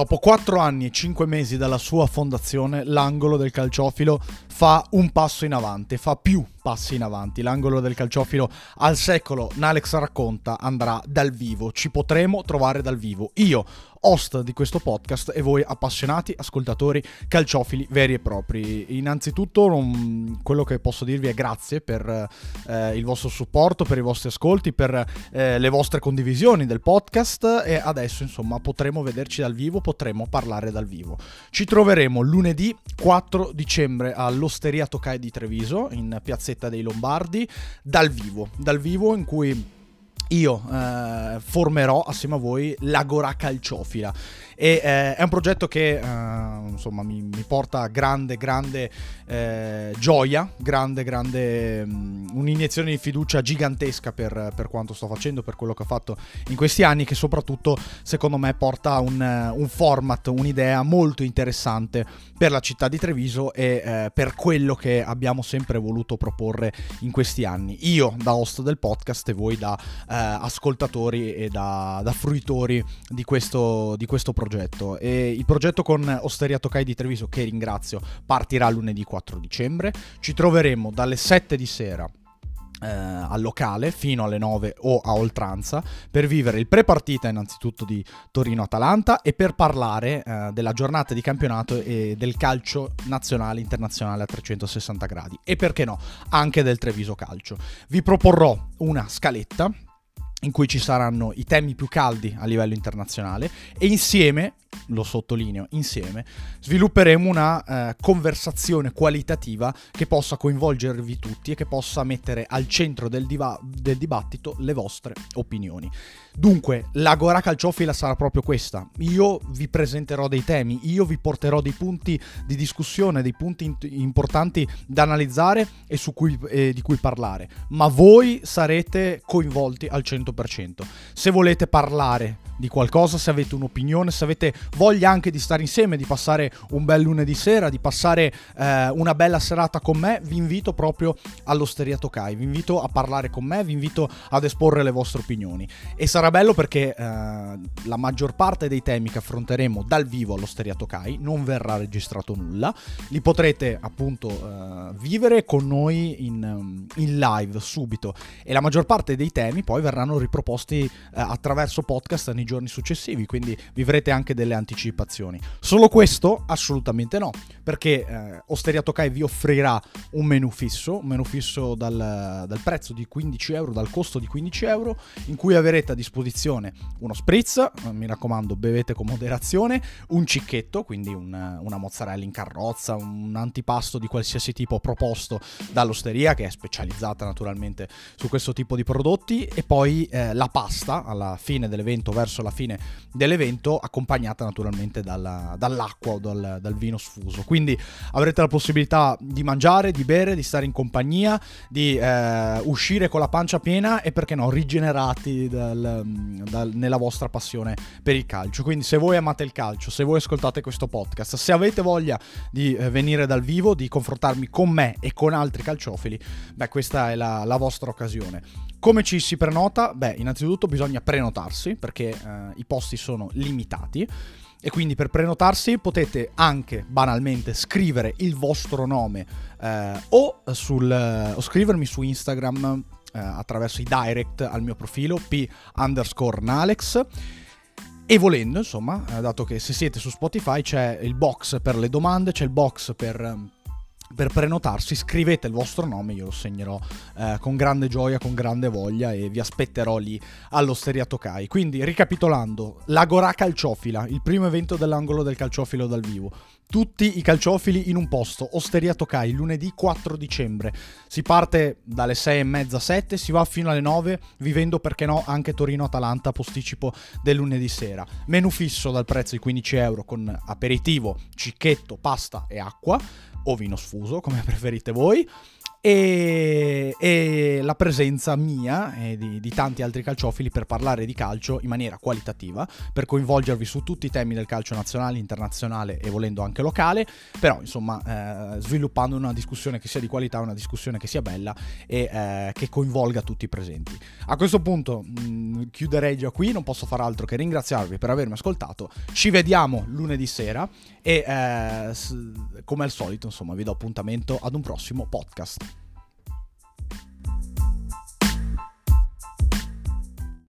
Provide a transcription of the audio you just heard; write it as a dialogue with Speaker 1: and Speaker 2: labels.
Speaker 1: Dopo 4 anni e 5 mesi dalla sua fondazione, l'angolo del calciofilo fa un passo in avanti, fa più passi in avanti. L'angolo del calciofilo al secolo, Nalex racconta, andrà dal vivo. Ci potremo trovare dal vivo. Io, host di questo podcast, e voi appassionati, ascoltatori, calciofili veri e propri. Innanzitutto, non, quello che posso dirvi è grazie per eh, il vostro supporto, per i vostri ascolti, per eh, le vostre condivisioni del podcast. E adesso, insomma, potremo vederci dal vivo, potremo parlare dal vivo. Ci troveremo lunedì 4 dicembre all'Osteria Tokai di Treviso, in piazzetta dei Lombardi dal vivo, dal vivo in cui io eh, formerò assieme a voi l'Agora Calciofila. E eh, è un progetto che eh, insomma mi, mi, porta grande grande eh, gioia grande grande um, un'iniezione di fiducia gigantesca per, per, quanto sto facendo per quello che ho fatto in questi anni che soprattutto secondo me porta un, un format un'idea molto interessante per la città di Treviso e eh, per quello che abbiamo sempre voluto proporre in questi anni. Io da host del podcast e voi da eh, ascoltatori e da, da fruitori di questo, di questo progetto progetto. E il progetto con Osteria Tokai di Treviso, che ringrazio, partirà lunedì 4 dicembre. Ci troveremo dalle 7 di sera eh, al locale fino alle 9 o a oltranza per vivere il pre-partita innanzitutto di Torino-Atalanta e per parlare eh, della giornata di campionato e del calcio nazionale internazionale a 360 gradi e perché no anche del Treviso Calcio. Vi proporrò una scaletta in cui ci saranno i temi più caldi a livello internazionale e insieme, lo sottolineo, insieme, svilupperemo una eh, conversazione qualitativa che possa coinvolgervi tutti e che possa mettere al centro del, diva- del dibattito le vostre opinioni. Dunque, l'Agora Calciofila sarà proprio questa. Io vi presenterò dei temi, io vi porterò dei punti di discussione, dei punti in- importanti da analizzare e cui, eh, di cui parlare, ma voi sarete coinvolti al 100%. Se volete parlare di qualcosa, se avete un'opinione, se avete voglia anche di stare insieme, di passare un bel lunedì sera, di passare eh, una bella serata con me, vi invito proprio all'Osteria Tokai, vi invito a parlare con me, vi invito ad esporre le vostre opinioni. E sarà bello perché eh, la maggior parte dei temi che affronteremo dal vivo all'Osteria Tokai non verrà registrato nulla, li potrete appunto eh, vivere con noi in, in, live subito. E la maggior parte dei temi poi verranno riproposti eh, attraverso podcast nei giorni successivi, quindi vivrete anche delle anticipazioni. Solo questo? Assolutamente no, perché eh, Osteria Tokai vi offrirà un menu fisso, un menu fisso dal, dal, prezzo di 15 euro, dal costo di 15 euro, in cui avrete a disposizione uno spritz, eh, mi raccomando bevete con moderazione, un cicchetto, quindi un, una mozzarella in carrozza, un antipasto di qualsiasi tipo proposto dall'osteria, che è specializzata naturalmente su questo tipo di prodotti, e poi eh, la pasta alla fine dell'evento verso verso la fine dell'evento, accompagnata naturalmente dalla, dall'acqua o dal, dal, vino sfuso. Quindi avrete la possibilità di mangiare, di bere, di stare in compagnia, di eh, uscire con la pancia piena e perché no, rigenerati dal, dal, nella vostra passione per il calcio. Quindi se voi amate il calcio, se voi ascoltate questo podcast, se avete voglia di eh, venire dal vivo, di confrontarmi con me e con altri calciofili, beh questa è la, la vostra occasione. Come ci si prenota? Beh, innanzitutto bisogna prenotarsi perché eh, i posti sono limitati. E quindi per prenotarsi potete anche banalmente scrivere il vostro nome eh, o, sul, eh, o, scrivermi su Instagram eh, attraverso i direct al mio profilo p underscore nalex. E volendo insomma eh, dato che se siete su Spotify c'è il box per le domande c'è il box per per prenotarsi scrivete il vostro nome, io lo segnerò eh, con grande gioia, con grande voglia e vi aspetterò lì all'Osteria Tokai. Quindi ricapitolando, l'Agora Calciofila, il primo evento dell'angolo del calciofilo dal vivo. Tutti i calciofili in un posto, Osteria Tokai, lunedì 4 dicembre. Si parte dalle 6 e mezza, 7, si va fino alle 9, vivendo perché no anche Torino-Atalanta, posticipo del lunedì sera. Menu fisso dal prezzo di 15 euro con aperitivo, cicchetto, pasta e acqua o vino sfuso, come preferite voi. E, e la presenza mia e di, di, tanti altri calciofili per parlare di calcio in maniera qualitativa, per coinvolgervi su tutti i temi del calcio nazionale, internazionale e volendo anche locale, però insomma eh, sviluppando una discussione che sia di qualità, una discussione che sia bella e eh, che coinvolga tutti i presenti. A questo punto mh, mm, chiuderei già qui, non posso far altro che ringraziarvi per avermi ascoltato, ci vediamo lunedì sera e eh, come al solito insomma vi do appuntamento ad un prossimo podcast.